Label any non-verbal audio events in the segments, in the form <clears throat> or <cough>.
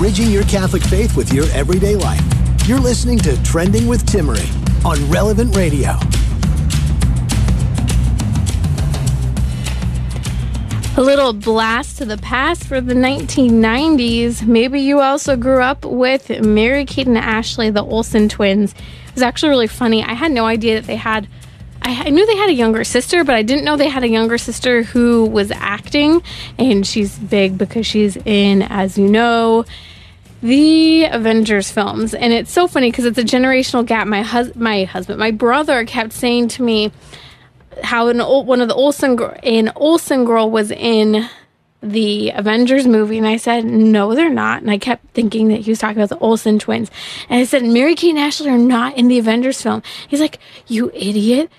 Bridging your Catholic faith with your everyday life. You're listening to Trending with Timmerie on Relevant Radio. A little blast to the past for the 1990s. Maybe you also grew up with Mary Kate and Ashley, the Olsen twins. It was actually really funny. I had no idea that they had I, I, knew they had a younger sister, but I didn't know they had a younger sister who was acting. And she's big because she's in, as you know, the Avengers films. And it's so funny because it's a generational gap. My, hus- my husband, my brother kept saying to me how an, old, one of the Olsen, an Olsen girl was in the Avengers movie, and I said, No, they're not. And I kept thinking that he was talking about the Olsen twins. And I said, Mary Kate and Ashley are not in the Avengers film. He's like, You idiot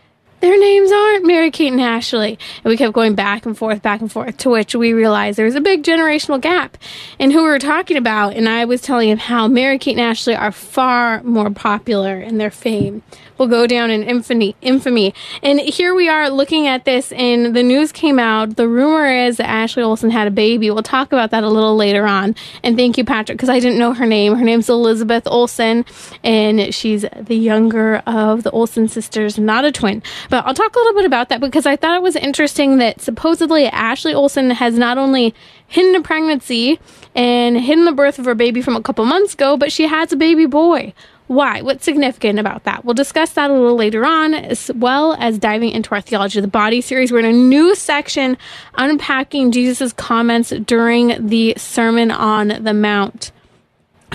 their names aren't Mary Kate and Ashley. And we kept going back and forth, back and forth, to which we realized there was a big generational gap in who we were talking about. And I was telling him how Mary Kate and Ashley are far more popular and their fame will go down in infamy. Infamy. And here we are looking at this, and the news came out. The rumor is that Ashley Olsen had a baby. We'll talk about that a little later on. And thank you, Patrick, because I didn't know her name. Her name's Elizabeth Olsen, and she's the younger of the Olsen sisters, not a twin. But I'll talk a little bit about that because I thought it was interesting that supposedly Ashley Olsen has not only hidden a pregnancy and hidden the birth of her baby from a couple months ago, but she has a baby boy. Why? What's significant about that? We'll discuss that a little later on, as well as diving into our Theology of the Body series. We're in a new section unpacking Jesus' comments during the Sermon on the Mount.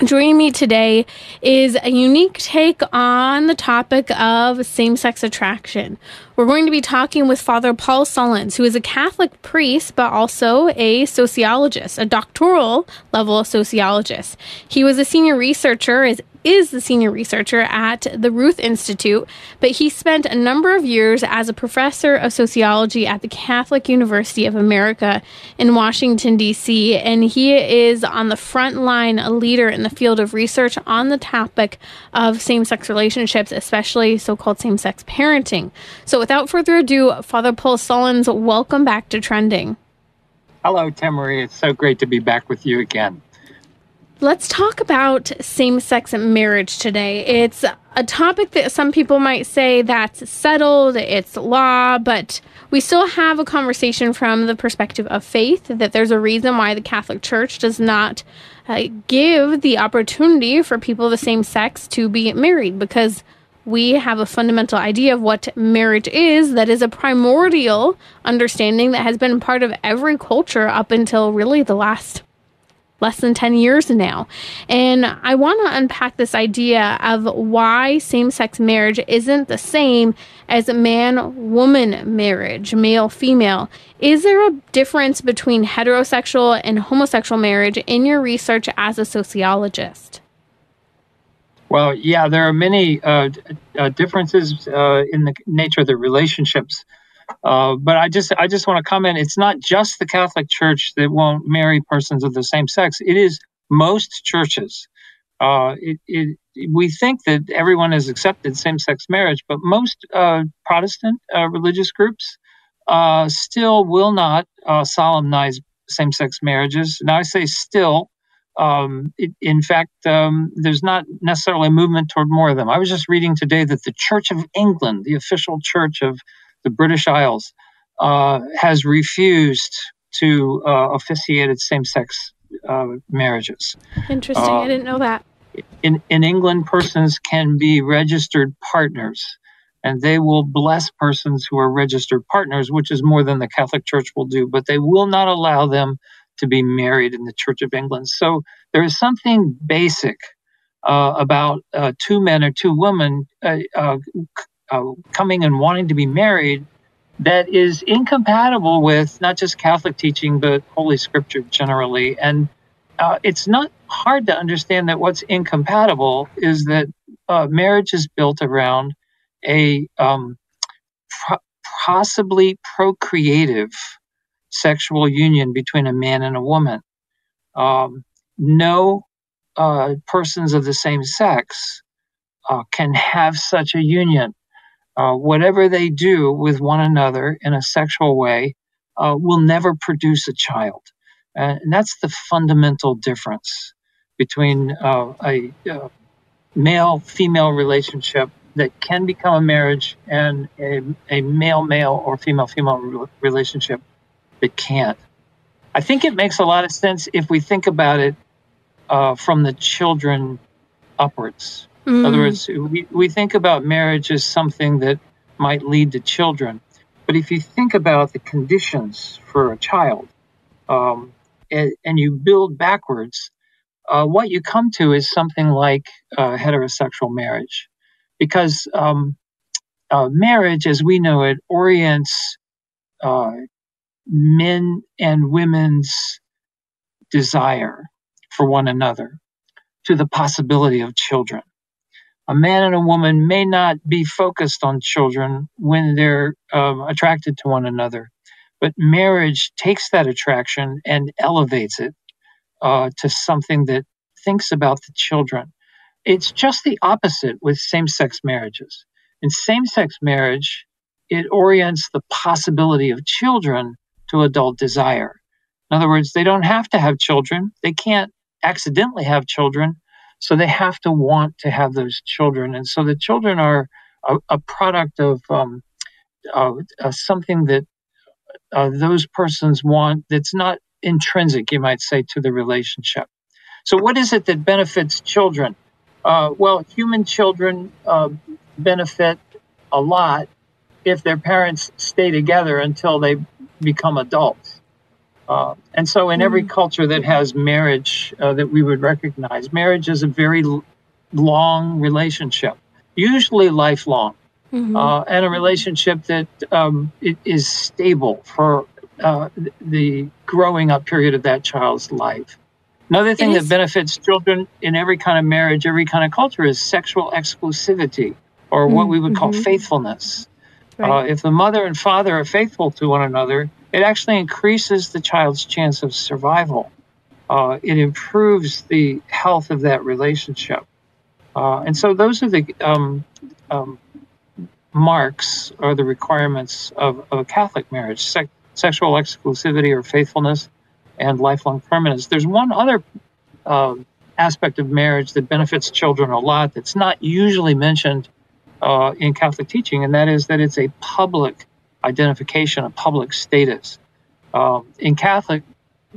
Joining me today is a unique take on the topic of same sex attraction. We're going to be talking with Father Paul Sullins, who is a Catholic priest, but also a sociologist, a doctoral level sociologist. He was a senior researcher is the senior researcher at the Ruth Institute, but he spent a number of years as a professor of sociology at the Catholic University of America in Washington, D.C., and he is on the front line, a leader in the field of research on the topic of same sex relationships, especially so called same sex parenting. So, without further ado, Father Paul Sullins, welcome back to Trending. Hello, Timmerie. It's so great to be back with you again. Let's talk about same sex marriage today. It's a topic that some people might say that's settled, it's law, but we still have a conversation from the perspective of faith that there's a reason why the Catholic Church does not uh, give the opportunity for people of the same sex to be married because we have a fundamental idea of what marriage is that is a primordial understanding that has been part of every culture up until really the last less than 10 years now. And I want to unpack this idea of why same sex marriage isn't the same as man woman marriage, male female. Is there a difference between heterosexual and homosexual marriage in your research as a sociologist? Well, yeah, there are many uh, uh, differences uh, in the nature of the relationships uh, but I just I just want to comment. It's not just the Catholic Church that won't marry persons of the same sex. It is most churches. Uh, it, it, we think that everyone has accepted same-sex marriage, but most uh, Protestant uh, religious groups uh, still will not solemnize same-sex marriages. Now I say still. Um, it, in fact, um, there's not necessarily a movement toward more of them. I was just reading today that the Church of England, the official church of the British Isles, uh, has refused to uh, officiate its same-sex uh, marriages. Interesting. I uh, didn't know that. In in England, persons can be registered partners, and they will bless persons who are registered partners, which is more than the Catholic Church will do. But they will not allow them to be married in the Church of England. So there is something basic uh, about uh, two men or two women uh, uh, coming and wanting to be married that is incompatible with not just Catholic teaching, but Holy Scripture generally. And uh, it's not hard to understand that what's incompatible is that uh, marriage is built around a um, pro- possibly procreative sexual union between a man and a woman. Um, no uh, persons of the same sex uh, can have such a union. Uh, whatever they do with one another in a sexual way uh, will never produce a child. and that's the fundamental difference between uh, a uh, male female relationship that can become a marriage and a, a male male or female female relationship that can't. I think it makes a lot of sense if we think about it uh, from the children upwards. Mm. In other words, we, we think about marriage as something that might lead to children. But if you think about the conditions for a child um, and, and, you build backwards, uh, what you come to is something like uh, heterosexual marriage. Because um, uh, marriage, as we know it, orients uh, men and women's desire for one another to the possibility of children. A man and a woman may not be focused on children when they're um, attracted to one another, but marriage takes that attraction and elevates it uh, to something that thinks about the children. It's just the opposite with same sex marriages. In same sex marriage, it orients the possibility of children to adult desire. In other words, they don't have to have children. They can't accidentally have children. So they have to want to have those children. And so the children are a, a product of um, uh, uh, something that uh, those persons want that's not intrinsic, you might say, to the relationship. So, what is it that benefits children? Uh, well, human children uh, benefit a lot if their parents stay together until they become adults. Uh, and so, in every mm. culture that has marriage uh, that we would recognize, marriage is a very l- long relationship, usually lifelong, mm-hmm. uh, and a relationship that um, is stable for uh, the growing up period of that child's life. Another thing that benefits children in every kind of marriage, every kind of culture, is sexual exclusivity, or what we would call mm-hmm. faithfulness. Right. Uh, if the mother and father are faithful to one another, it actually increases the child's chance of survival. Uh, it improves the health of that relationship. Uh, and so those are the um, um, marks or the requirements of, of a Catholic marriage Se- sexual exclusivity or faithfulness and lifelong permanence. There's one other uh, aspect of marriage that benefits children a lot that's not usually mentioned uh, in Catholic teaching, and that is that it's a public identification, of public status. Um, in Catholic,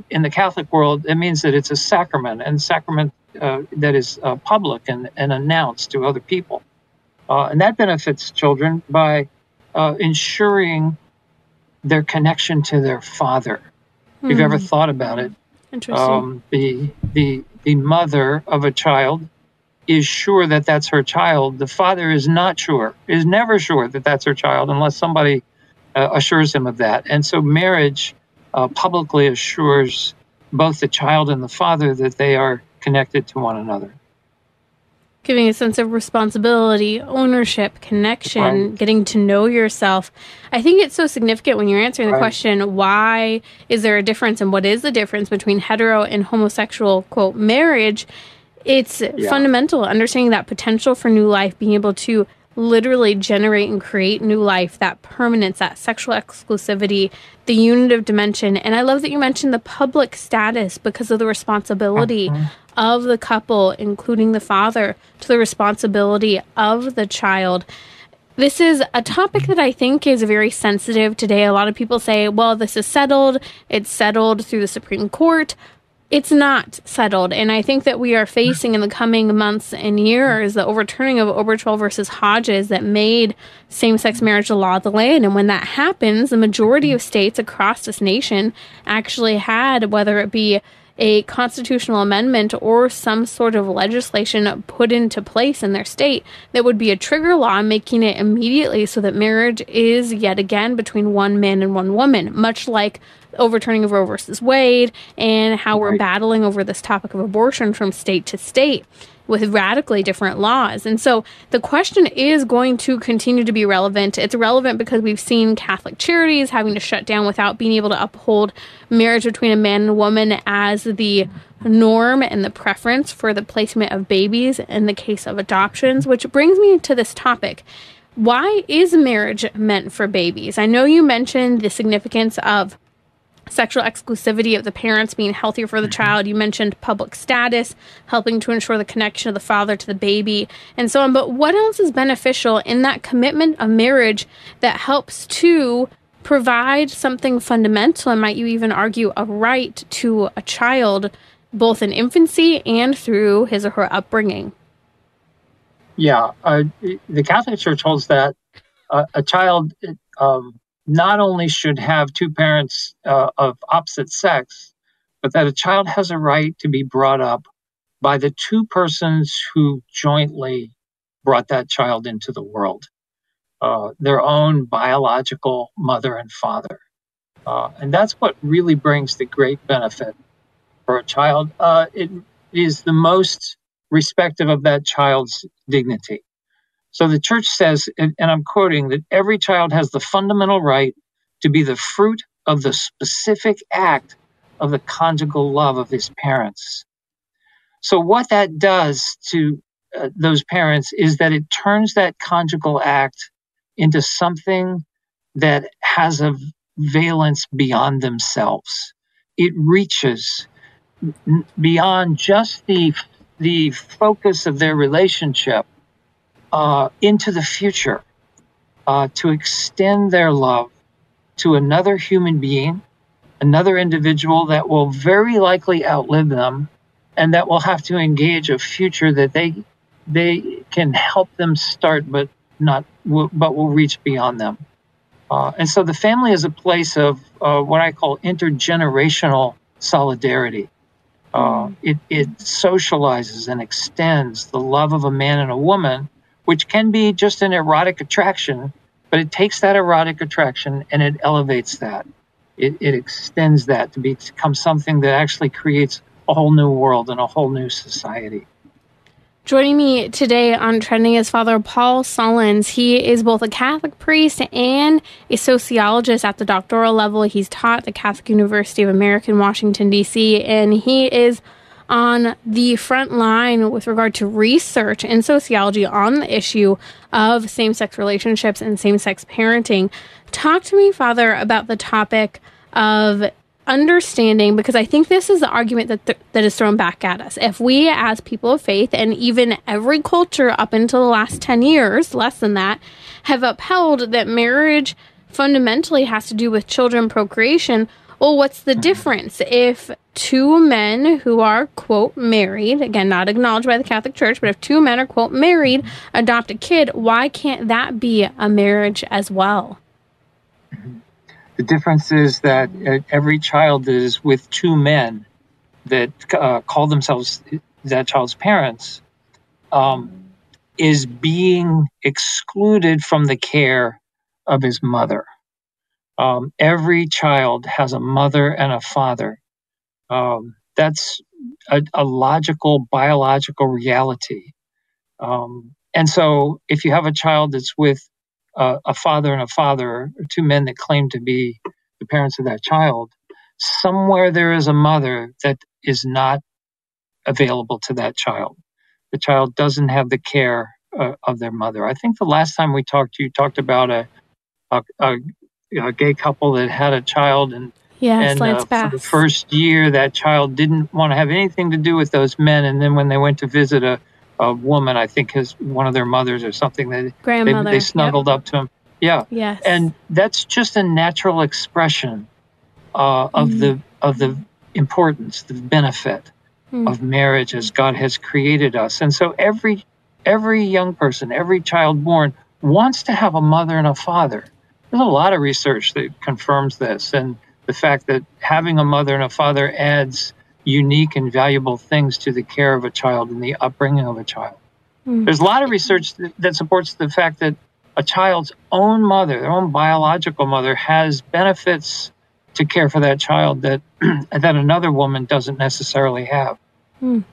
in the Catholic world, it means that it's a sacrament, and sacrament uh, that is uh, public and, and announced to other people, uh, and that benefits children by uh, ensuring their connection to their father. If you've ever hmm. thought about it, Interesting. Um, the the the mother of a child is sure that that's her child. The father is not sure, is never sure that that's her child unless somebody uh, assures him of that. And so marriage uh, publicly assures both the child and the father that they are connected to one another. Giving a sense of responsibility, ownership, connection, right. getting to know yourself. I think it's so significant when you're answering the right. question, why is there a difference and what is the difference between hetero and homosexual, quote, marriage? It's yeah. fundamental, understanding that potential for new life, being able to literally generate and create new life, that permanence, that sexual exclusivity, the unitive dimension. And I love that you mentioned the public status because of the responsibility uh-huh. of the couple, including the father, to the responsibility of the child. This is a topic that I think is very sensitive today. A lot of people say, well, this is settled. It's settled through the Supreme Court it's not settled. And I think that we are facing in the coming months and years the overturning of Obergefell versus Hodges that made same sex marriage a law of the land. And when that happens, the majority of states across this nation actually had, whether it be a constitutional amendment or some sort of legislation put into place in their state that would be a trigger law, making it immediately so that marriage is yet again between one man and one woman, much like overturning of Roe versus Wade and how we're battling over this topic of abortion from state to state with radically different laws. And so the question is going to continue to be relevant. It's relevant because we've seen Catholic charities having to shut down without being able to uphold marriage between a man and a woman as the norm and the preference for the placement of babies in the case of adoptions, which brings me to this topic. Why is marriage meant for babies? I know you mentioned the significance of sexual exclusivity of the parents being healthier for the mm-hmm. child. You mentioned public status, helping to ensure the connection of the father to the baby, and so on. But what else is beneficial in that commitment of marriage that helps to provide something fundamental, and might you even argue a right to a child, both in infancy and through his or her upbringing? Yeah, uh, the Catholic Church holds that uh, a child um, not only should have two parents uh, of opposite sex, but that a child has a right to be brought up by the two persons who jointly brought that child into the world uh, their own biological mother and father. Uh, and that's what really brings the great benefit for a child. Uh, it is the most respective of that child's dignity. So the church says, and I'm quoting, that every child has the fundamental right to be the fruit of the specific act of the conjugal love of his parents. So, what that does to uh, those parents is that it turns that conjugal act into something that has a valence beyond themselves. It reaches beyond just the the focus of their relationship uh, into the future uh, to extend their love to another human being, another individual that will very likely outlive them and that will have to engage a future that they they can help them start but not but will reach beyond them. Uh, and so the family is a place of uh, what i call intergenerational solidarity. Uh, it, it socializes and extends the love of a man and a woman which can be just an erotic attraction, but it takes that erotic attraction and it elevates that. It, it extends that to become something that actually creates a whole new world and a whole new society. Joining me today on Trending is Father Paul Sullins. He is both a Catholic priest and a sociologist at the doctoral level. He's taught at the Catholic University of America in Washington, D.C., and he is on the front line with regard to research in sociology on the issue of same sex relationships and same sex parenting. Talk to me, Father, about the topic of understanding because I think this is the argument that th- that is thrown back at us. If we as people of faith and even every culture up until the last 10 years, less than that, have upheld that marriage fundamentally has to do with children procreation, well, what's the difference if two men who are, quote, married, again, not acknowledged by the Catholic Church, but if two men are, quote, married, adopt a kid, why can't that be a marriage as well? The difference is that every child is with two men that uh, call themselves that child's parents um, is being excluded from the care of his mother. Um, every child has a mother and a father. Um, that's a, a, logical biological reality. Um, and so, if you have a child that's with uh, a father and a father, or two men that claim to be the parents of that child, somewhere there is a mother that is not available to that child. The child doesn't have the care uh, of their mother. I think the last time we talked, you talked about a, a, a a gay couple that had a child and Yes, and uh, for the first year, that child didn't want to have anything to do with those men. And then when they went to visit a, a woman, I think his one of their mothers or something, they grandmother, they, they snuggled yep. up to him. Yeah, yes, and that's just a natural expression uh, of mm the of the importance, the benefit mm of marriage as God has created us. And so every every young person, every child born wants to have a mother and a father there's a lot of research that confirms this and the fact that having a mother and a father adds unique and valuable things to the care of a child and the upbringing of a child. Mm. There's a lot of research that, that supports the fact that a child's own mother, their own biological mother, has benefits to care for that child that <clears throat> that another woman doesn't necessarily have. Mm.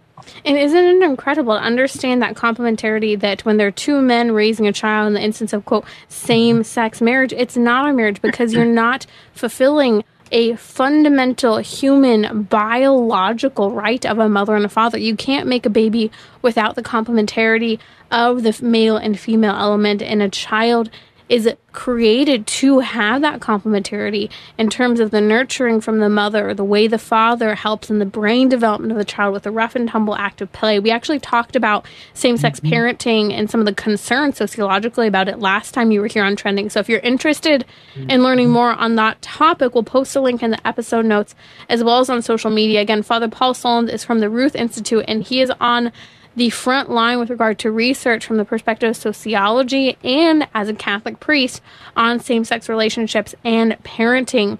And isn't it incredible to understand that complementarity that when there are two men raising a child in the instance of quote same sex marriage, it's not a marriage because you're <laughs> not fulfilling a fundamental human biological right of a mother and a father. You can't make a baby without the complementarity of the male and female element, in a child is created to have that complementarity in terms of the nurturing from the mother, the way the father helps in the brain development of the child with a rough and tumble act of play. We actually talked about same sex mm-hmm. parenting and some of the concerns sociologically about it last time you were here on Trending. So if you're interested mm-hmm. in learning more on that topic, we'll post a link in the episode notes as well as on social media. Again, Father Paul Sullins is from the Ruth Institute and he is on the front line with regard to research from the perspective of sociology and as a Catholic priest on same sex relationships and parenting.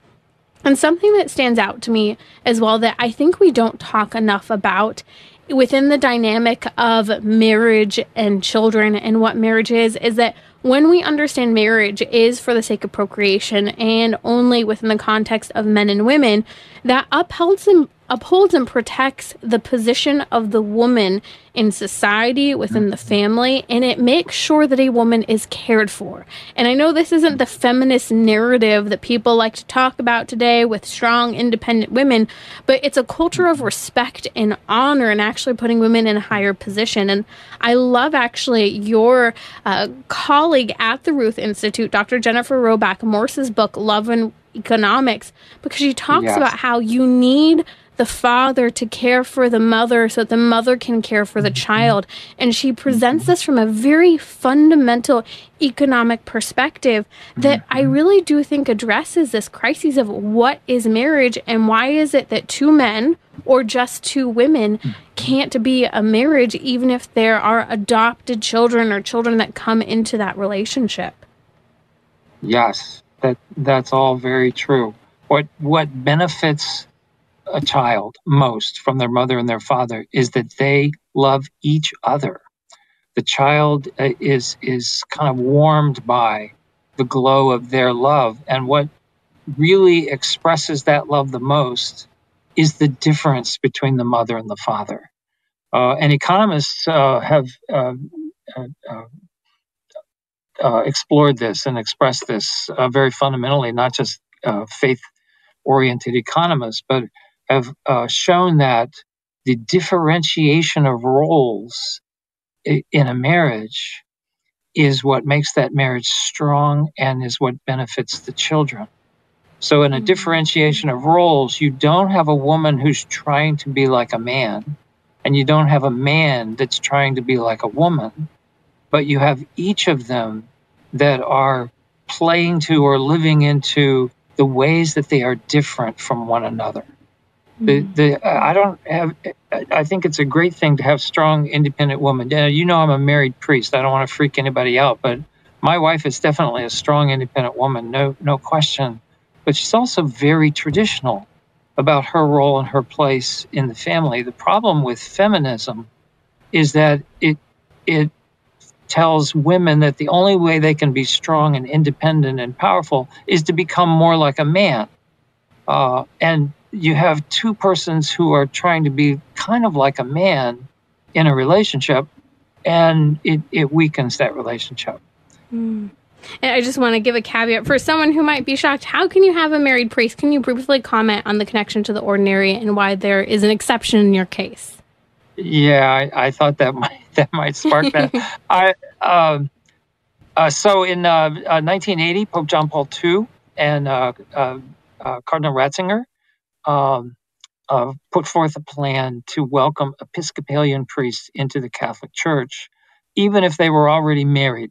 And something that stands out to me as well that I think we don't talk enough about within the dynamic of marriage and children and what marriage is is that when we understand marriage is for the sake of procreation and only within the context of men and women, that upholds upholds and protects the position of the woman in society within the family and it makes sure that a woman is cared for and i know this isn't the feminist narrative that people like to talk about today with strong independent women but it's a culture of respect and honor and actually putting women in a higher position and i love actually your uh, colleague at the ruth institute dr jennifer roback morse's book love and economics because she talks yes. about how you need the father to care for the mother so that the mother can care for the child. And she presents this from a very fundamental economic perspective that I really do think addresses this crisis of what is marriage and why is it that two men or just two women can't be a marriage even if there are adopted children or children that come into that relationship. Yes, that that's all very true. What what benefits a child most from their mother and their father is that they love each other. The child uh, is is kind of warmed by the glow of their love, and what really expresses that love the most is the difference between the mother and the father. Uh, and economists uh, have uh, uh, uh, explored this and expressed this very fundamentally, not just faith oriented economists, but have uh, shown that the differentiation of roles in a marriage is what makes that marriage strong and is what benefits the children. So, in a mm-hmm. differentiation of roles, you don't have a woman who's trying to be like a man, and you don't have a man that's trying to be like a woman, but you have each of them that are playing to or living into the ways that they are different from one another. The, mm-hmm. the I don't have. I think it's a great thing to have strong, independent women. You know, I'm a married priest. I don't want to freak anybody out, but my wife is definitely a strong, independent woman. No, no question. But she's also very traditional about her role and her place in the family. The problem with feminism is that it it tells women that the only way they can be strong and independent and powerful is to become more like a man. Uh, and you have two persons who are trying to be kind of like a man in a relationship, and it, it weakens that relationship. Mm. And I just want to give a caveat for someone who might be shocked. How can you have a married priest? Can you briefly comment on the connection to the ordinary and why there is an exception in your case? Yeah, I, I thought that <laughs> might that might spark that. <laughs> I um, uh, so in uh, uh, 1980, Pope John Paul II and uh, uh, uh, Cardinal Ratzinger um, uh, put forth a plan to welcome Episcopalian priests into the Catholic Church, even if they were already married.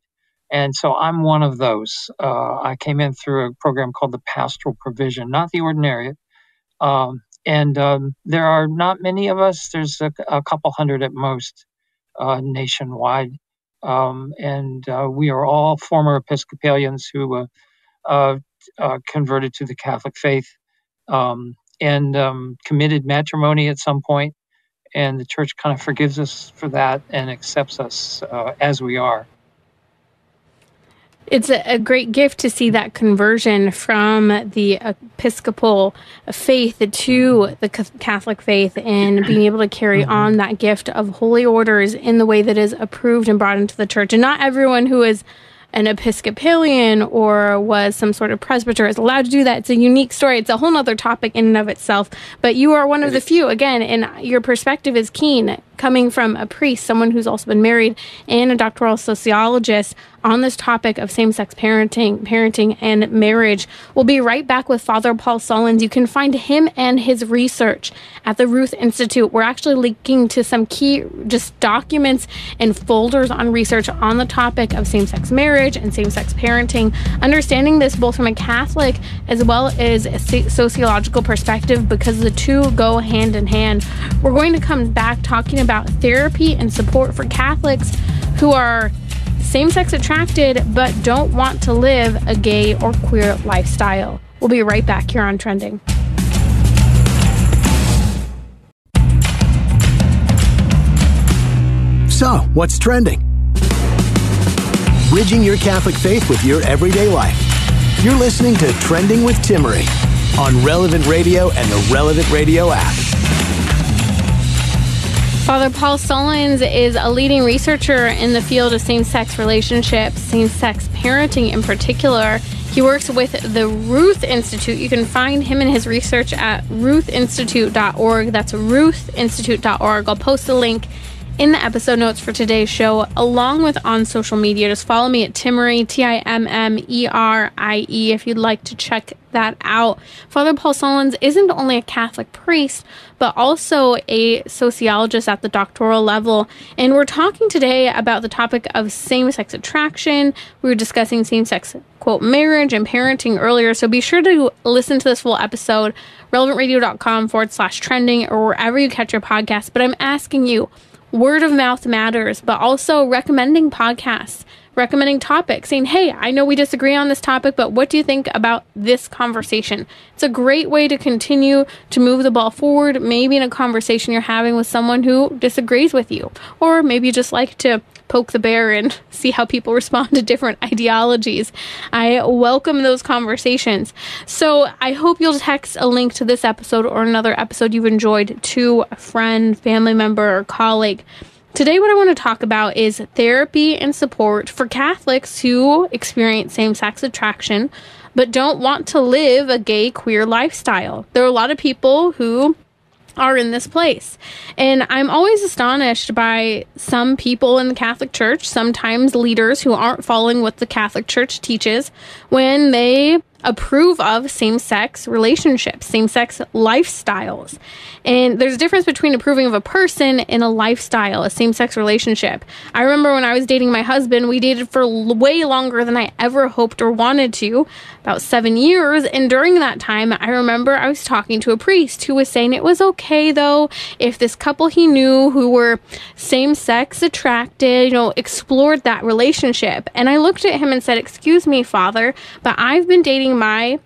And so I'm one of those. Uh, I came in through a program called the Pastoral Provision, not the Ordinariate. Um, and um, there are not many of us, there's a, a couple hundred at most uh, nationwide. Um, and uh, we are all former Episcopalians who uh, uh, converted to the Catholic faith. And um, committed matrimony at some point, and the church kind of forgives us for that and accepts us uh, as we are. It's a, a, great gift to see that conversion from the Episcopal faith to the Catholic faith and being able to carry mm-hmm. on that gift of holy orders in the way that is approved and brought into the church. And not everyone who is an Episcopalian or was some sort of presbyter is allowed to do that. It's a unique story. It's a whole other topic in and of itself. But you are one of the few, again, and your perspective is keen coming from a priest, someone who's also been married, and a doctoral sociologist on this topic of same-sex parenting, parenting and marriage. We'll be right back with Father Paul Sullins. You can find him and his research at the Ruth Institute. We're actually linking to some key just documents and folders on research on the topic of same-sex marriage and same-sex parenting. Understanding this both from a Catholic as well as a sociological perspective because the two go hand in hand. We're going to come back talking about therapy and support for Catholics who are same sex attracted but don't want to live a gay or queer lifestyle. We'll be right back here on Trending. So, what's trending? Bridging your Catholic faith with your everyday life. You're listening to Trending with Timmerie on Relevant Radio and the Relevant Radio app. Father Paul Sullins is a leading researcher in the field of same sex relationships, same sex parenting in particular. He works with the Ruth Institute. You can find him and his research at ruthinstitute.org. That's ruthinstitute.org. I'll post a link in the episode notes for today's show, along with on social media. Just follow me at Timmerie, T I M M E R I E, if you'd like to check that out. Father Paul Sullins isn't only a Catholic priest, but also a sociologist at the doctoral level. And we're talking today about the topic of same sex attraction. We were discussing same sex, quote, marriage and parenting earlier. So be sure to listen to this full episode, relevantradio.com forward slash trending, or wherever you catch your podcast. But I'm asking you, word of mouth matters, but also recommending podcasts, recommending topics, saying, Hey, I know we disagree on this topic, but what do you think about this conversation? It's a great way to continue to move the ball forward, maybe in a conversation you're having with someone who disagrees with you, or maybe you just like to poke the bear and <laughs> see how people respond to different ideologies. I welcome those conversations. So I hope you'll text a link to this episode or another episode you've enjoyed to a friend, family member, or colleague. Today, what I want to talk about is therapy and support for Catholics who experience same sex attraction but don't want to live a gay queer lifestyle. There are a lot of people who are in this place. And I'm always astonished by some people in the Catholic Church, sometimes leaders who aren't following what the Catholic Church teaches, when they approve of same sex relationships, same sex lifestyles. And there's a difference between approving of a person and a lifestyle, a same sex relationship. I remember when I was dating my husband, we dated for way longer than I ever hoped or wanted to, about seven years. And during that time, I remember I was talking to a priest who was saying it was okay though if this couple he knew who were same sex attracted, you know, explored that relationship. And I looked at him and said, Excuse me, father, but I've been dating my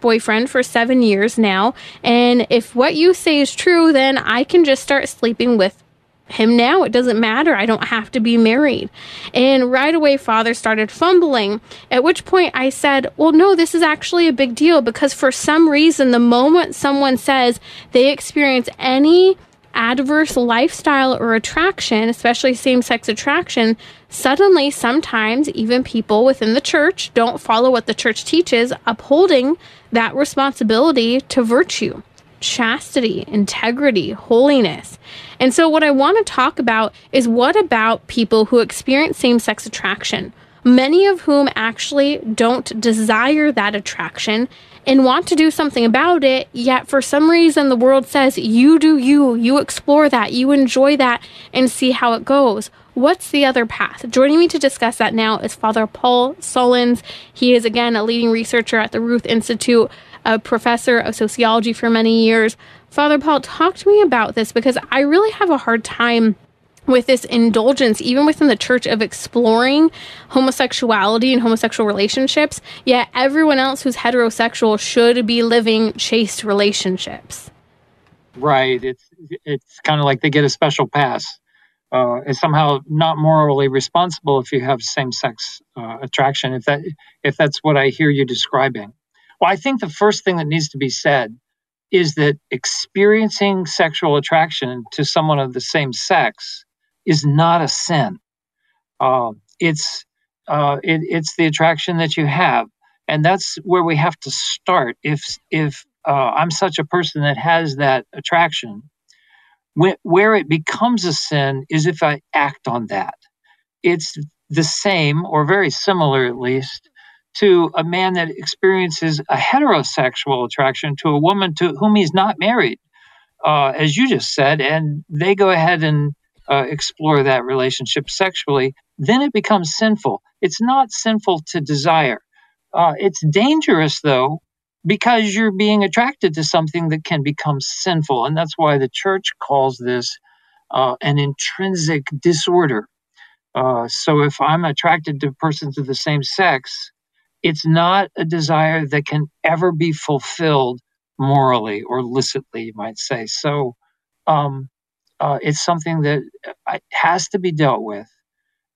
boyfriend for seven years now. And if what you say is true, then I can just start sleeping with him now. It doesn't matter. I don't have to be married. And right away, father started fumbling, at which point I said, Well, no, this is actually a big deal because for some reason, the moment someone says they experience any adverse lifestyle or attraction, especially same sex attraction, suddenly sometimes even people within the church don't follow what the church teaches, upholding that responsibility to virtue, chastity, integrity, holiness. And so, what I want to talk about is what about people who experience same sex attraction? Many of whom actually don't desire that attraction and want to do something about it, yet for some reason the world says, you do you, you explore that, you enjoy that, and see how it goes. What's the other path? Joining me to discuss that now is Father Paul Sullins. He is, again, a leading researcher at the Ruth Institute, a professor of sociology for many years. Father Paul, talk to me about this because I really have a hard time with this indulgence, even within the church, of exploring homosexuality and homosexual relationships, yet everyone else who's heterosexual should be living chaste relationships. Right. It's it's kind of like they get a special pass. Uh, it's somehow not morally responsible if you have same-sex uh, attraction. If that if that's what I hear you describing. Well, I think the first thing that needs to be said is that experiencing sexual attraction to someone of the same sex is not a sin. Uh, it's uh, it, it's the attraction that you have, and that's where we have to start. If if uh, I'm such a person that has that attraction, wh- where it becomes a sin is if I act on that. It's the same or very similar, at least, to a man that experiences a heterosexual attraction to a woman to whom he's not married, uh, as you just said, and they go ahead and uh, explore that relationship sexually, then it becomes sinful. It's not sinful to desire. Uh, it's dangerous, though, because you're being attracted to something that can become sinful. And that's why the church calls this uh, an intrinsic disorder. Uh, so if I'm attracted to persons of the same sex, it's not a desire that can ever be fulfilled morally or licitly, you might say. So um, uh, it's something that uh, has to be dealt with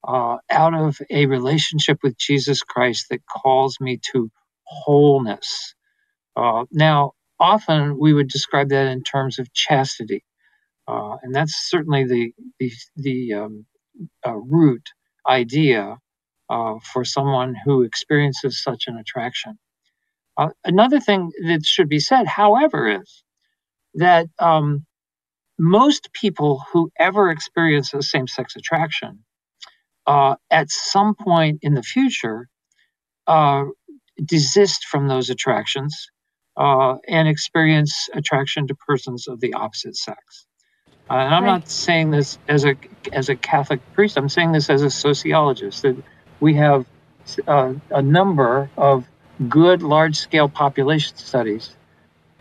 uh, out of a relationship with Jesus Christ that calls me to wholeness. Uh, now, often we would describe that in terms of chastity, uh, and that's certainly the the, the um, uh, root idea for someone who experiences such an attraction. another thing that should be said, however, is that um, most people who ever experience a same sex attraction uh, at some point in the future uh, desist from those attractions uh, and experience attraction to persons of the opposite sex. Uh, and I'm right. not saying this as a as a Catholic priest. I'm saying this as a sociologist. That we have uh, a number of good large scale population studies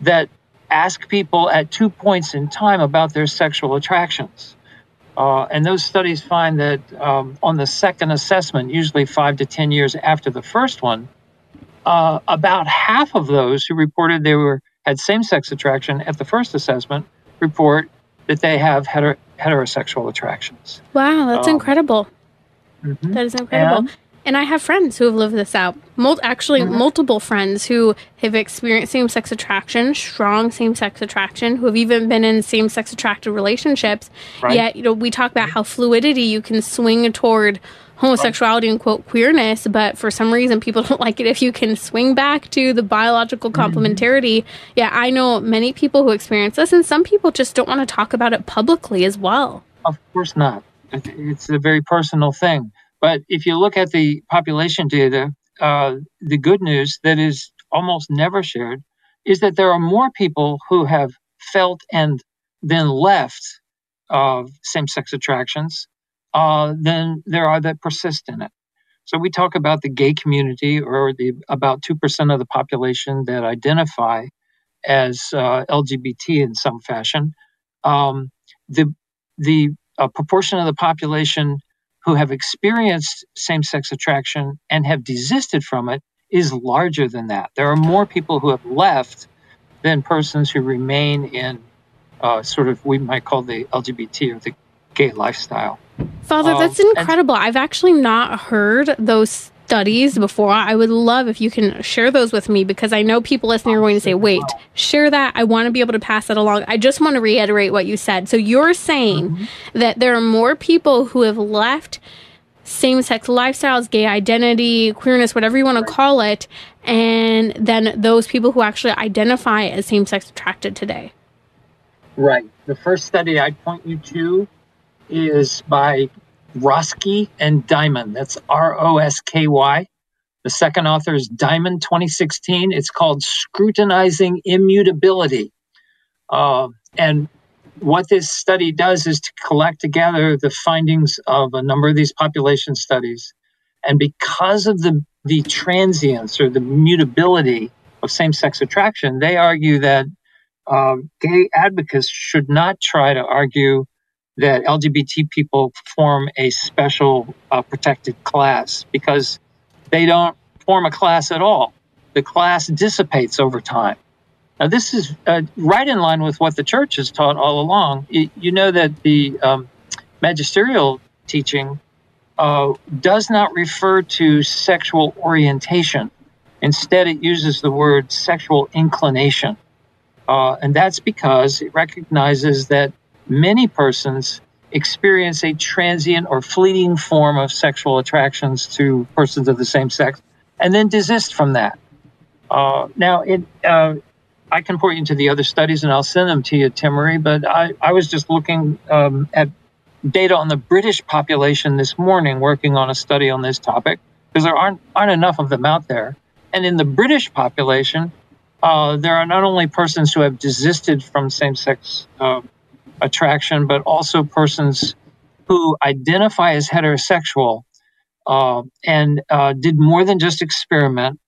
that ask people at two points in time about their sexual attractions. Uh, and those studies find that um, on the second assessment, usually five to 10 years after the first one, uh, about half of those who reported they were had same-sex attraction at the first assessment report that they have heter- heterosexual attractions. Wow, that's um, incredible. Mm-hmm. That is incredible. And and I have friends who have lived this out. Mul- actually, mm-hmm. multiple friends who have experienced same sex attraction, strong same sex attraction, who have even been in same sex attracted relationships. Right. Yet, you know, we talk about how fluidity you can swing toward homosexuality and quote queerness, but for some reason people <laughs> don't like it if you can swing back to the biological mm-hmm. complementarity. Mm-hmm. Yeah, I know many people who experience this, and some people just don't want to talk about it publicly as well. Of course not. It's a very personal thing. But if you look at the population data, uh, the good news that is almost never shared is that there are more people who have felt and then left uh, same sex attractions uh, than there are that persist in it. So we talk about the gay community or the about 2% of the population that identify as uh, LGBT in some fashion. Um, the the uh, proportion of the population who have experienced same sex attraction and have desisted from it is larger than that. There are more people who have left than persons who remain in uh, sort of we might call the LGBT or the gay lifestyle. Father, that's um, incredible. I've actually not heard those studies before. I would love if you can share those with me because I know people listening are going to say, wait, share that. I want to be able to pass that along. I just want to reiterate what you said. So you're saying mm-hmm. that there are more people who have left same sex lifestyles, gay identity, queerness, whatever you want to call it, and then those people who actually identify as same sex attracted today. Right. The first study I'd point you to is by Rosky and Diamond. That's R O S K Y. The second author is Diamond 2016. It's called Scrutinizing Immutability. Uh, and what this study does is to collect together the findings of a number of these population studies. And because of the, the transience or the mutability of same sex attraction, they argue that uh, gay advocates should not try to argue that LGBT people form a special uh, protected class because they don't form a class at all. The class dissipates over time. Now, this is uh, right in line with what the church has taught all along. You, you know that the um, magisterial teaching uh, does not refer to sexual orientation. Instead, it uses the word sexual inclination. Uh, and that's because it recognizes that many persons experience a transient or fleeting form of sexual attractions to persons of the same sex and then desist from that. Uh, now, it, uh, I can point you to the other studies and I'll send them to you, Timmerie, but I, I was just looking um, at data on the British population this morning, working on a study on this topic, because there aren't, aren't enough of them out there. And in the British population, uh, there are not only persons who have desisted from same sex uh, attraction, but also persons who identify as heterosexual uh, and uh, did more than just experiment.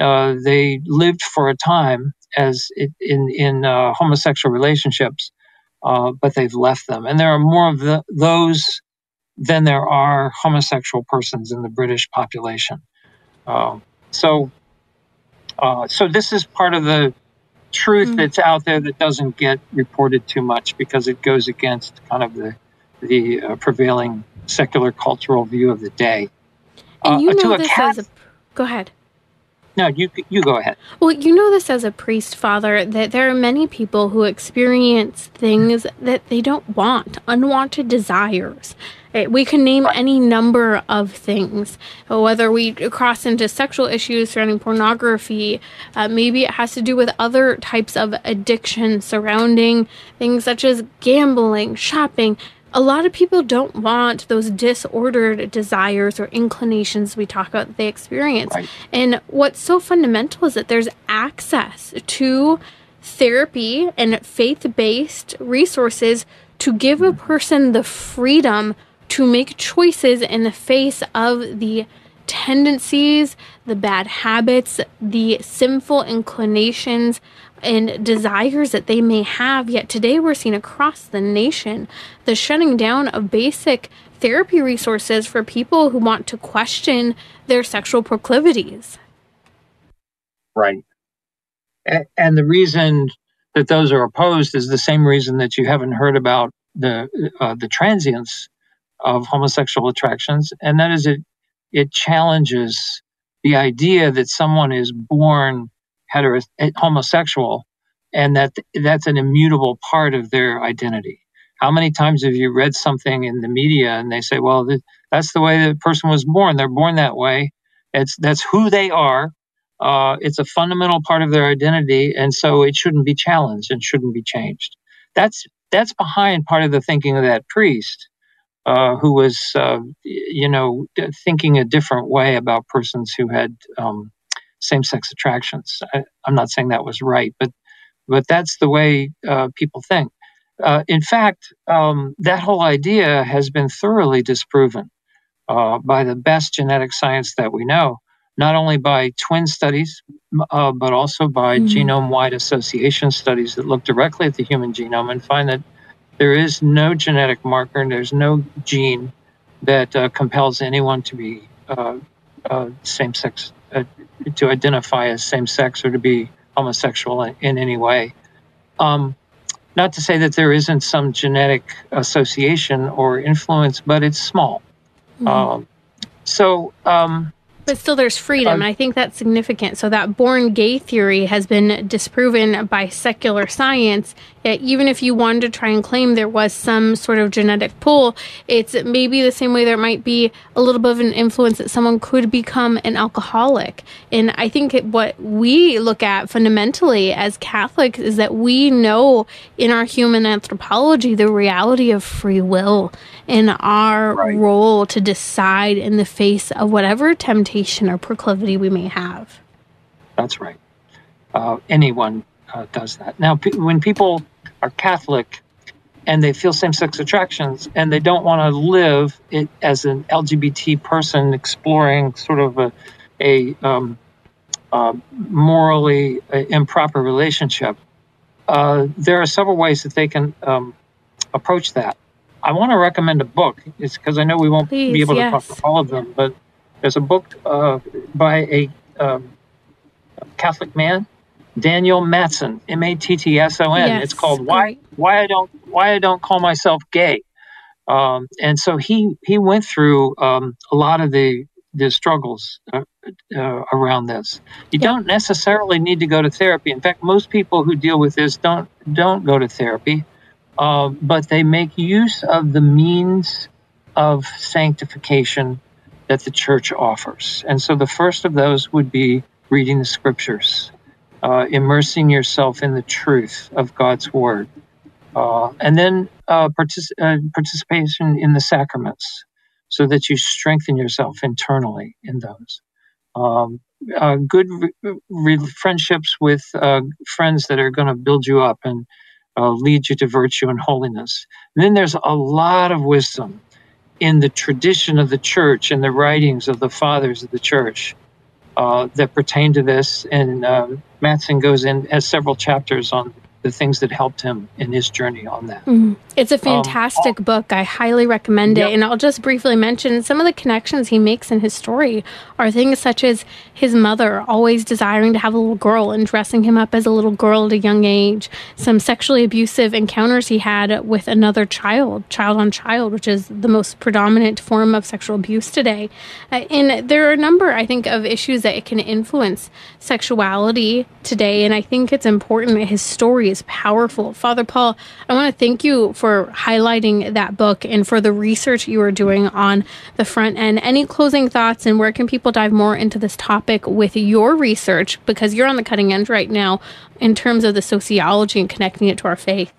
Uh, they lived for a time as it, in in uh, homosexual relationships, uh, but they've left them. And there are more of the, those than there are homosexual persons in the British population. Uh, so, so this is part of the truth mm. that's out there that doesn't get reported too much because it goes against kind of the the uh, prevailing secular cultural view of the day. And you uh, know this cat- as a go ahead. No, you you go ahead. Well, you know this as a priest, Father, that there are many people who experience things that they don't want, unwanted desires. We can name any number of things, whether we cross into sexual issues surrounding pornography. Uh, maybe it has to do with other types of addiction surrounding things such as gambling, shopping. A lot of people don't want those disordered desires or inclinations we talk about that they experience. Right. And what's so fundamental is that there's access to therapy and faith based resources to give a person the freedom to make choices in the face of the tendencies, the bad habits, the sinful inclinations and desires that they may have. Yet today we're seeing across the nation the shutting down of basic therapy resources for people who want to question their sexual proclivities. Right. And the reason that those are opposed is the same reason that you haven't heard about the uh, the transience of homosexual attractions, and that is it it challenges the idea that someone is born hetero eh, homosexual and that that's an immutable part of their identity. How many times have you read something in the media and they say, "Well, th- that's the way the person was born. They're born that way. It's that's who they are. Uh, it's a fundamental part of their identity, and so it shouldn't be challenged and shouldn't be changed." That's that's behind part of the thinking of that priest uh, who was, uh, you know, thinking a different way about persons who had um, same-sex attractions. I, am not saying that was right, but but that's the way uh, people think. Uh, in fact, um, that whole idea has been thoroughly disproven uh, by the best genetic science that we know, not only by twin studies, but also by mm-hmm. genome-wide association studies that look directly at the human genome and find that there is no genetic marker and there's no gene that uh, compels anyone to be uh, uh, same sex, uh, to identify as same sex or to be homosexual in, in any way. Um, not to say that there isn't some genetic association or influence, but it's small. Mm-hmm. Um, so, um, but still, there's freedom. Um, and I think that's significant. So, that born gay theory has been disproven by secular science. Yet, even if you wanted to try and claim there was some sort of genetic pull, it's maybe the same way there might be a little bit of an influence that someone could become an alcoholic. And I think it, what we look at fundamentally as Catholics is that we know in our human anthropology the reality of free will and our right. role to decide in the face of whatever temptation or proclivity we may have. That's right. Uh, anyone uh, does that. Now, p- when people are Catholic and they feel same sex attractions and they don't want to live it as an LGBT person exploring sort of a, a um, uh, morally uh, improper relationship, uh, there are several ways that they can um, approach that. I want to recommend a book. It's because I know we won't Please, be able yes. to talk to all of them, but there's a book uh, by a um, Catholic man, Daniel Mattson, M A T T S O N. Yes, It's called "Why. Why I Don't Why I Don't Call Myself Gay." Um, and so he he went through um, a lot of the the struggles uh, uh, around this. You Yeah. don't necessarily need to go to therapy. In fact, most people who deal with this don't don't go to therapy, uh, but they make use of the means of sanctification that the church offers. And so the first of those would be reading the scriptures, uh, immersing yourself in the truth of God's word, uh, and then uh, partic- uh, participation in the sacraments so that you strengthen yourself internally in those. Um, uh, good re- re- friendships with uh, friends that are going to build you up and lead you to virtue and holiness. And then there's a lot of wisdom in the tradition of the church and the writings of the fathers of the church uh, that pertain to this. And um, Mattson goes in has several chapters on the things that helped him in his journey on that. Mhm. It's a fantastic book. I highly recommend it. Um, And I'll just briefly mention some of the connections he makes in his story are things such as his mother always desiring to have a little girl and dressing him up as a little girl at a young age, some sexually abusive encounters he had with another child, child on child, which is the most predominant form of sexual abuse today. Uh, and there are a number, I think, of issues that it can influence sexuality today. And I think it's important that his story is powerful. Father Paul, I want to thank you for highlighting that book and for the research you are doing on the front end. Any closing thoughts and where can people dive more into this topic with your research? Because you're on the cutting edge right now in terms of the sociology and connecting it to our faith.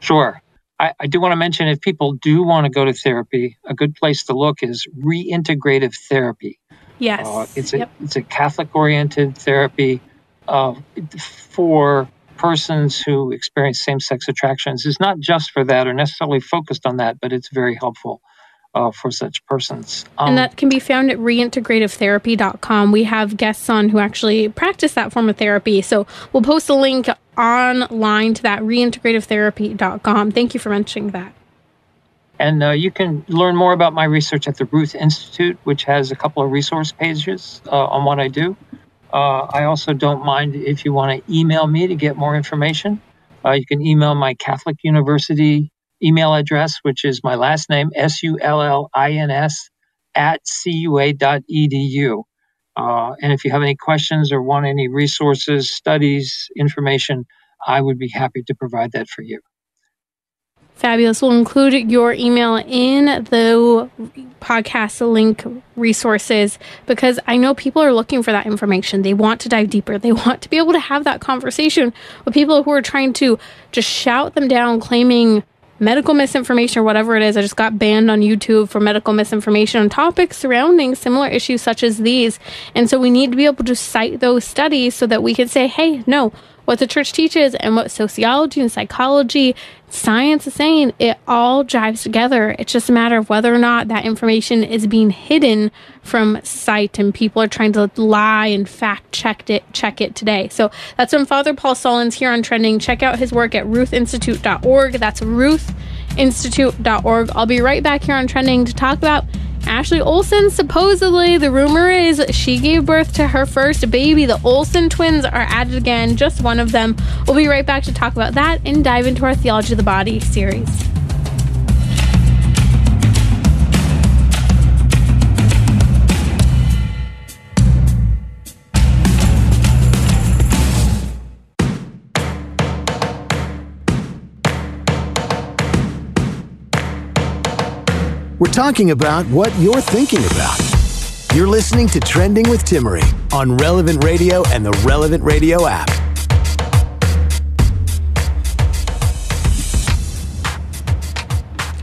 Sure. I, I do want to mention if people do want to go to therapy, a good place to look is reintegrative therapy. Yes. Uh, it's a Yep. it's a Catholic oriented therapy uh, for persons who experience same sex attractions. is not just for that or necessarily focused on that, but it's very helpful uh, for such persons. Um, and that can be found at reintegrativetherapy.com. We have guests on who actually practice that form of therapy. So we'll post a link online to that reintegrativetherapy.com. Thank you for mentioning that. And uh, you can learn more about my research at the Ruth Institute, which has a couple of resource pages uh, on what I do. Uh, I also don't mind if you want to email me to get more information. Uh, you can email my Catholic University email address, which is my last name, S U L L I N S, at cua.edu. Uh, and if you have any questions or want any resources, studies, information, I would be happy to provide that for you. Fabulous. We'll include your email in the podcast link resources because I know people are looking for that information. They want to dive deeper. They want to be able to have that conversation with people who are trying to just shout them down, claiming medical misinformation or whatever it is. I just got banned on YouTube for medical misinformation on topics surrounding similar issues such as these. And so we need to be able to cite those studies so that we can say, hey, no, what the church teaches and what sociology and psychology, science is saying, it all jives together. It's just a matter of whether or not that information is being hidden from sight and people are trying to lie and fact check it check it today. So that's from Father Paul Sullins here on Trending. Check out his work at ruthinstitute.org. That's ruthinstitute.org. I'll be right back here on Trending to talk about Ashley Olsen, supposedly, the rumor is she gave birth to her first baby. The Olsen twins are it again, just one of them. We'll be right back to talk about that and dive into our Theology of the Body series. We're talking about what you're thinking about. You're listening to Trending with Timmerie on Relevant Radio and the Relevant Radio app.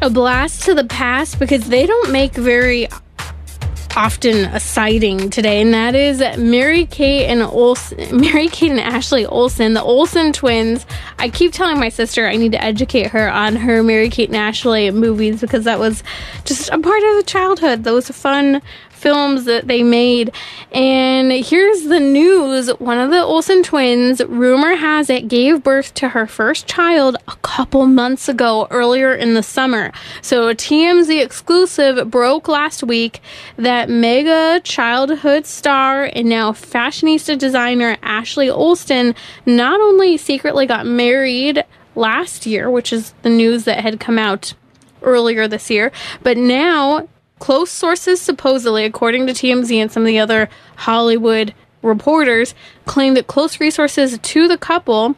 A blast to the past because they don't make very often a sighting today, and that is Mary Kate and <laughs> Mary Kate and Ashley Olsen, the Olsen twins. I keep telling my sister I need to educate her on her Mary Kate and Ashley movies because that was just a part of the childhood. Those fun, films that they made. And here's the news one of the Olsen twins, rumor has it, gave birth to her first child a couple months ago, earlier in the summer. So, TMZ exclusive broke last week that mega childhood star and now fashionista designer Ashley Olsen not only secretly got married last year, which is the news that had come out earlier this year, but now Close sources, supposedly, according to TMZ and some of the other Hollywood reporters, claim that close resources to the couple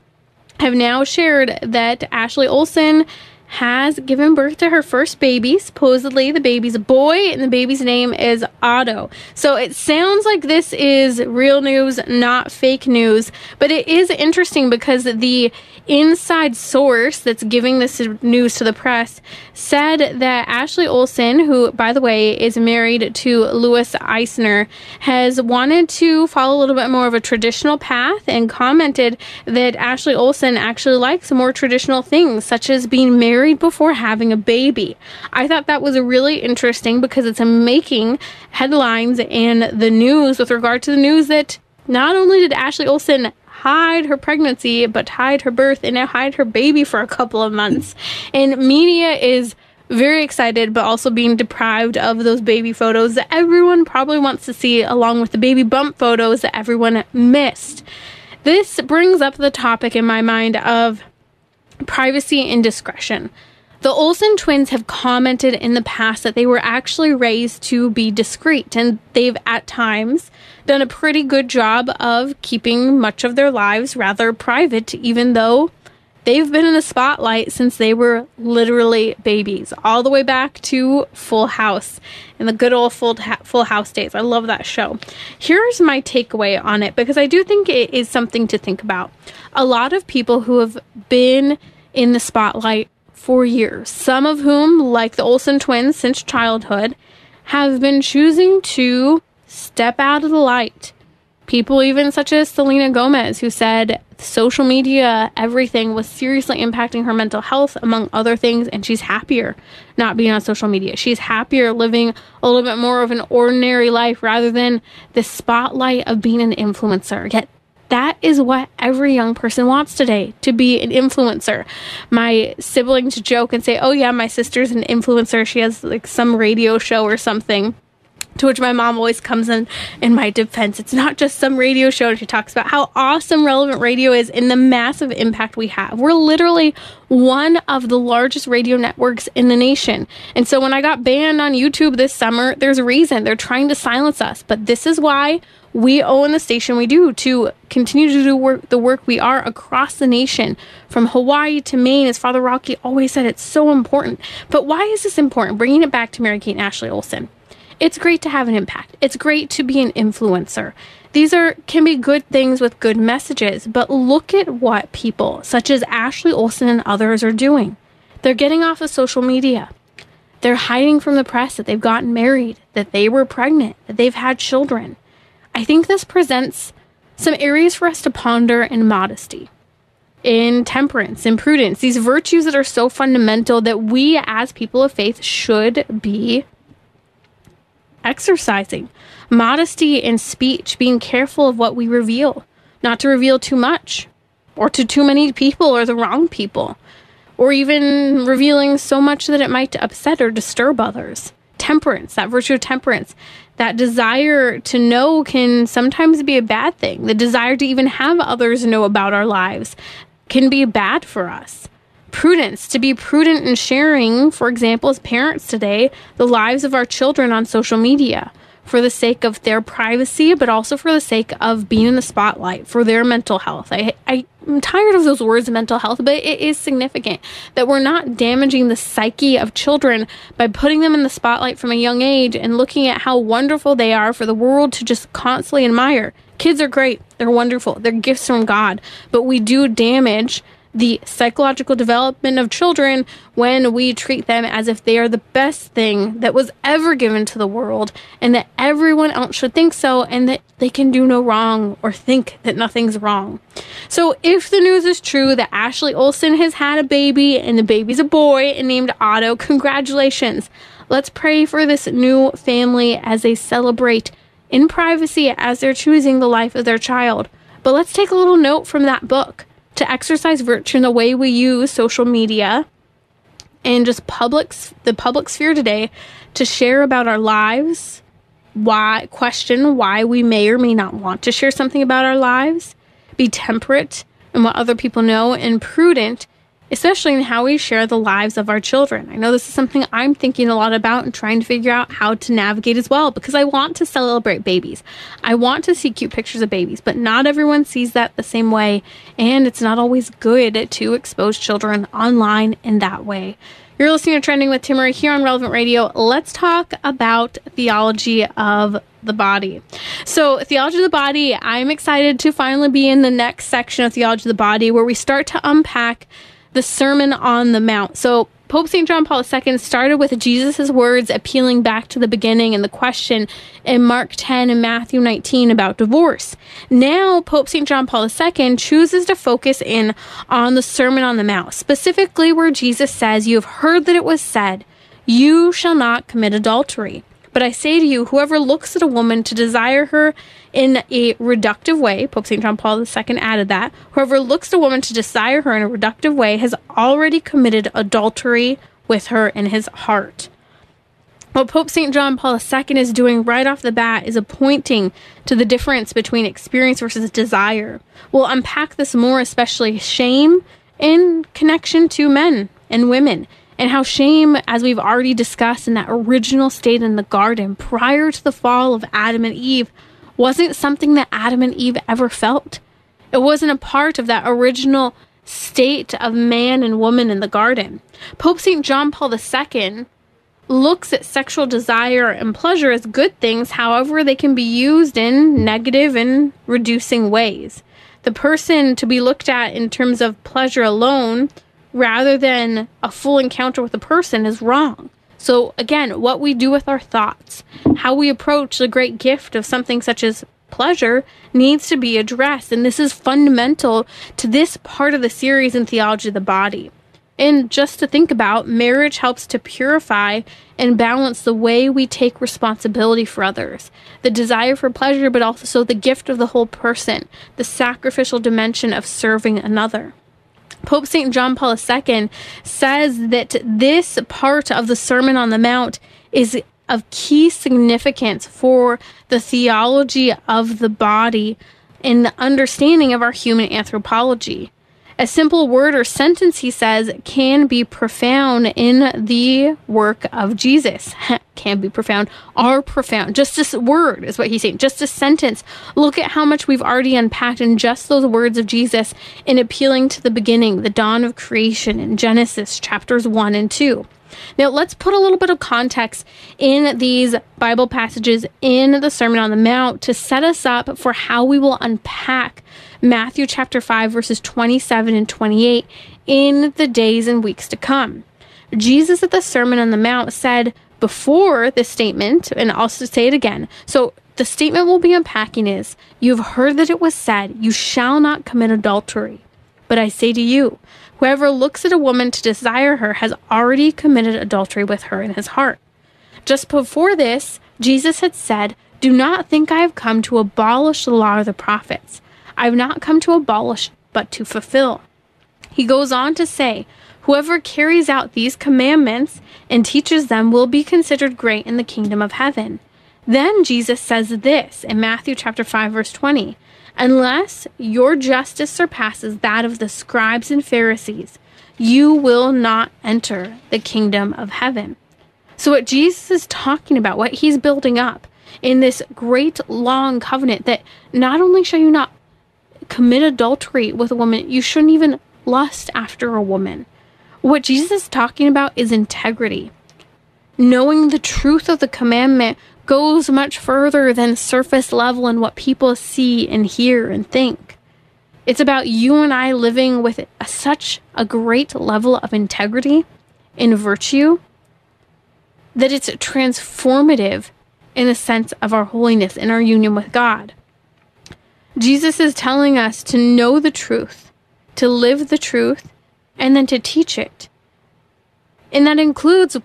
have now shared that Ashley Olsen has given birth to her first baby. Supposedly, the baby's a boy, and the baby's name is Otto. So it sounds like this is real news, not fake news. But it is interesting because the inside source that's giving this news to the press said that Ashley Olsen, who, by the way, is married to Louis Eisner, has wanted to follow a little bit more of a traditional path and commented that Ashley Olsen actually likes more traditional things, such as being married married before having a baby. I thought that was really interesting because it's making headlines and the news with regard to the news that not only did Ashley Olsen hide her pregnancy, but hide her birth and now hide her baby for a couple of months. And media is very excited, but also being deprived of those baby photos that everyone probably wants to see, along with the baby bump photos that everyone missed. This brings up the topic in my mind of privacy and discretion. The Olsen twins have commented in the past that they were actually raised to be discreet, and they've at times done a pretty good job of keeping much of their lives rather private, even though they've been in the spotlight since they were literally babies, all the way back to Full House and the good old Full, Full House days. I love that show. Here's my takeaway on it because I do think it is something to think about. A lot of people who have been in the spotlight for years, some of whom, like the Olsen twins since childhood, have been choosing to step out of the light. People, even such as Selena Gomez, who said social media, everything was seriously impacting her mental health, among other things, and she's happier not being on social media. She's happier living a little bit more of an ordinary life rather than the spotlight of being an influencer. Yet that is what every young person wants today to be an influencer. My siblings joke and say, Oh, yeah, my sister's an influencer. She has like some radio show or something. To which my mom always comes in in my defense. It's not just some radio show. And She talks about how awesome relevant radio is and the massive impact we have. We're literally one of the largest radio networks in the nation. And so when I got banned on YouTube this summer, there's a reason. They're trying to silence us. But this is why we own the station we do to continue to do work, the work we are across the nation, from Hawaii to Maine. As Father Rocky always said, it's so important. But why is this important? Bringing it back to Mary Kate and Ashley Olsen. It's great to have an impact. It's great to be an influencer. These are can be good things with good messages, but look at what people such as Ashley Olsen and others are doing. They're getting off of social media. They're hiding from the press that they've gotten married, that they were pregnant, that they've had children. I think this presents some areas for us to ponder in modesty, in temperance, in prudence, these virtues that are so fundamental that we as people of faith should be exercising. Modesty in speech, being careful of what we reveal, not to reveal too much or to too many people or the wrong people, or even revealing so much that it might upset or disturb others. Temperance, that virtue of temperance, that desire to know can sometimes be a bad thing. The desire to even have others know about our lives can be bad for us. Prudence, to be prudent in sharing, for example, as parents today, the lives of our children on social media for the sake of their privacy, but also for the sake of being in the spotlight for their mental health. I, I, am tired of those words, mental health, but it is significant that we're not damaging the psyche of children by putting them in the spotlight from a young age and looking at how wonderful they are for the world to just constantly admire. Kids are great, they're wonderful, they're gifts from God, but we do damage the psychological development of children when we treat them as if they are the best thing that was ever given to the world and that everyone else should think so and that they can do no wrong or think that nothing's wrong. So, if the news is true that Ashley Olsen has had a baby and the baby's a boy and named Otto, congratulations. Let's pray for this new family as they celebrate in privacy as they're choosing the life of their child. But let's take a little note from that book to exercise virtue in the way we use social media and just public the public sphere today to share about our lives, why question why we may or may not want to share something about our lives, be temperate in what other people know and prudent especially in how we share the lives of our children. I know this is something I'm thinking a lot about and trying to figure out how to navigate as well because I want to celebrate babies. I want to see cute pictures of babies, but not everyone sees that the same way, and it's not always good to expose children online in that way. You're listening to Trending with Timmerie here on Relevant Radio. Let's talk about theology of the body. So, theology of the body, I'm excited to finally be in the next section of theology of the body where we start to unpack the Sermon on the Mount. So Pope St. John Paul II started with Jesus' words appealing back to the beginning and the question in Mark 10 and Matthew 19 about divorce. Now, Pope St. John Paul II chooses to focus in on the Sermon on the Mount, specifically where Jesus says, You have heard that it was said, You shall not commit adultery. But I say to you, whoever looks at a woman to desire her in a reductive way, Pope St. John Paul II added that, whoever looks at a woman to desire her in a reductive way has already committed adultery with her in his heart. What Pope St. John Paul II is doing right off the bat is pointing to the difference between experience versus desire. We'll unpack this more, especially shame in connection to men and women and how shame, as we've already discussed in that original state in the garden prior to the fall of Adam and Eve, wasn't something that Adam and Eve ever felt. It wasn't a part of that original state of man and woman in the garden. Pope St. John Paul II looks at sexual desire and pleasure as good things, however, they can be used in negative and reducing ways. The person to be looked at in terms of pleasure alone rather than a full encounter with a person is wrong. So, again, what we do with our thoughts, how we approach the great gift of something such as pleasure needs to be addressed. And this is fundamental to this part of the series in Theology of the Body. And just to think about, marriage helps to purify and balance the way we take responsibility for others, the desire for pleasure, but also the gift of the whole person, the sacrificial dimension of serving another. Pope St. John Paul II says that this part of the Sermon on the Mount is of key significance for the theology of the body and the understanding of our human anthropology. A simple word or sentence, he says, can be profound in the work of Jesus. <laughs> can be profound, are profound. Just a word is what he's saying, just a sentence. Look at how much we've already unpacked in just those words of Jesus in appealing to the beginning, the dawn of creation in Genesis chapters 1 and 2. Now, let's put a little bit of context in these Bible passages in the Sermon on the Mount to set us up for how we will unpack Matthew chapter 5, verses 27 and 28 in the days and weeks to come. Jesus at the Sermon on the Mount said before this statement, and I'll say it again. So the statement we'll be unpacking is You have heard that it was said, You shall not commit adultery. But I say to you, whoever looks at a woman to desire her has already committed adultery with her in his heart. Just before this, Jesus had said, Do not think I have come to abolish the law or the prophets. I have not come to abolish, but to fulfill. He goes on to say, Whoever carries out these commandments and teaches them will be considered great in the kingdom of heaven. Then Jesus says this in Matthew chapter 5 verse 20, unless your justice surpasses that of the scribes and Pharisees, you will not enter the kingdom of heaven. So what Jesus is talking about, what he's building up in this great long covenant that not only shall you not commit adultery with a woman, you shouldn't even lust after a woman. What Jesus is talking about is integrity. Knowing the truth of the commandment goes much further than surface level and what people see and hear and think. It's about you and I living with a, such a great level of integrity and virtue that it's transformative in the sense of our holiness and our union with God. Jesus is telling us to know the truth, to live the truth, and then to teach it. And that includes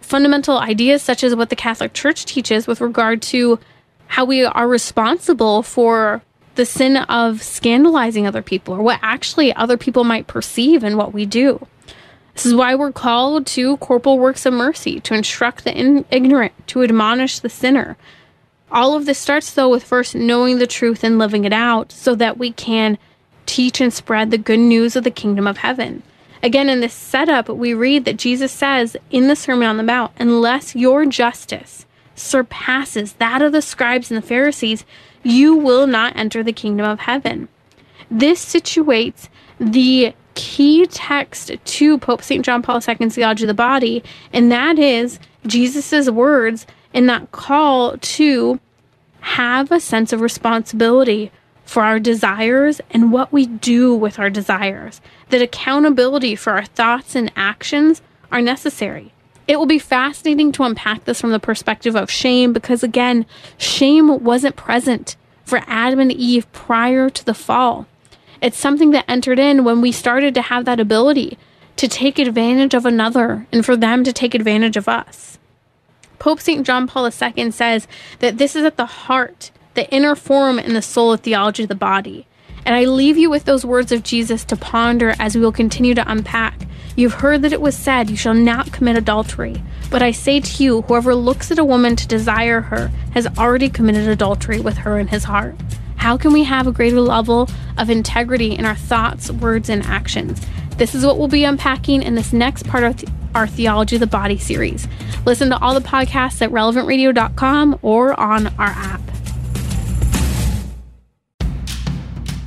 fundamental ideas such as what the Catholic Church teaches with regard to how we are responsible for the sin of scandalizing other people or what actually other people might perceive in what we do. This is why we're called to corporal works of mercy, to instruct the in- ignorant, to admonish the sinner. All of this starts, though, with first knowing the truth and living it out so that we can teach and spread the good news of the kingdom of heaven. Again, in this setup, we read that Jesus says in the Sermon on the Mount, unless your justice surpasses that of the scribes and the Pharisees, you will not enter the kingdom of heaven. This situates the key text to Pope St. John Paul II's Theology of the Body, and that is Jesus' words in that call to have a sense of responsibility for our desires and what we do with our desires. That accountability for our thoughts and actions are necessary. It will be fascinating to unpack this from the perspective of shame because, again, shame wasn't present for Adam and Eve prior to the fall. It's something that entered in when we started to have that ability to take advantage of another and for them to take advantage of us. Pope St. John Paul II says that this is at the heart, the inner form and the soul of theology of the body. And I leave you with those words of Jesus to ponder as we will continue to unpack. You've heard that it was said, You shall not commit adultery. But I say to you, whoever looks at a woman to desire her has already committed adultery with her in his heart. How can we have a greater level of integrity in our thoughts, words, and actions? This is what we'll be unpacking in this next part of our Theology of the Body series. Listen to all the podcasts at relevantradio.com or on our app.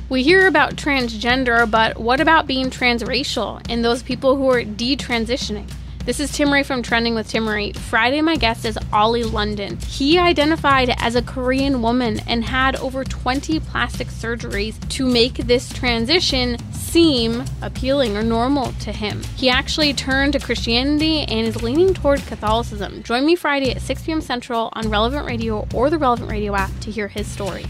We hear about transgender, but what about being transracial and those people who are detransitioning? This is Timmerie from Trending with Timmerie. Friday, my guest is Oli London. He identified as a Korean woman and had over 20 plastic surgeries to make this transition seem appealing or normal to him. He actually turned to Christianity and is leaning toward Catholicism. Join me Friday at 6 p.m. Central on Relevant Radio or the Relevant Radio app to hear his story.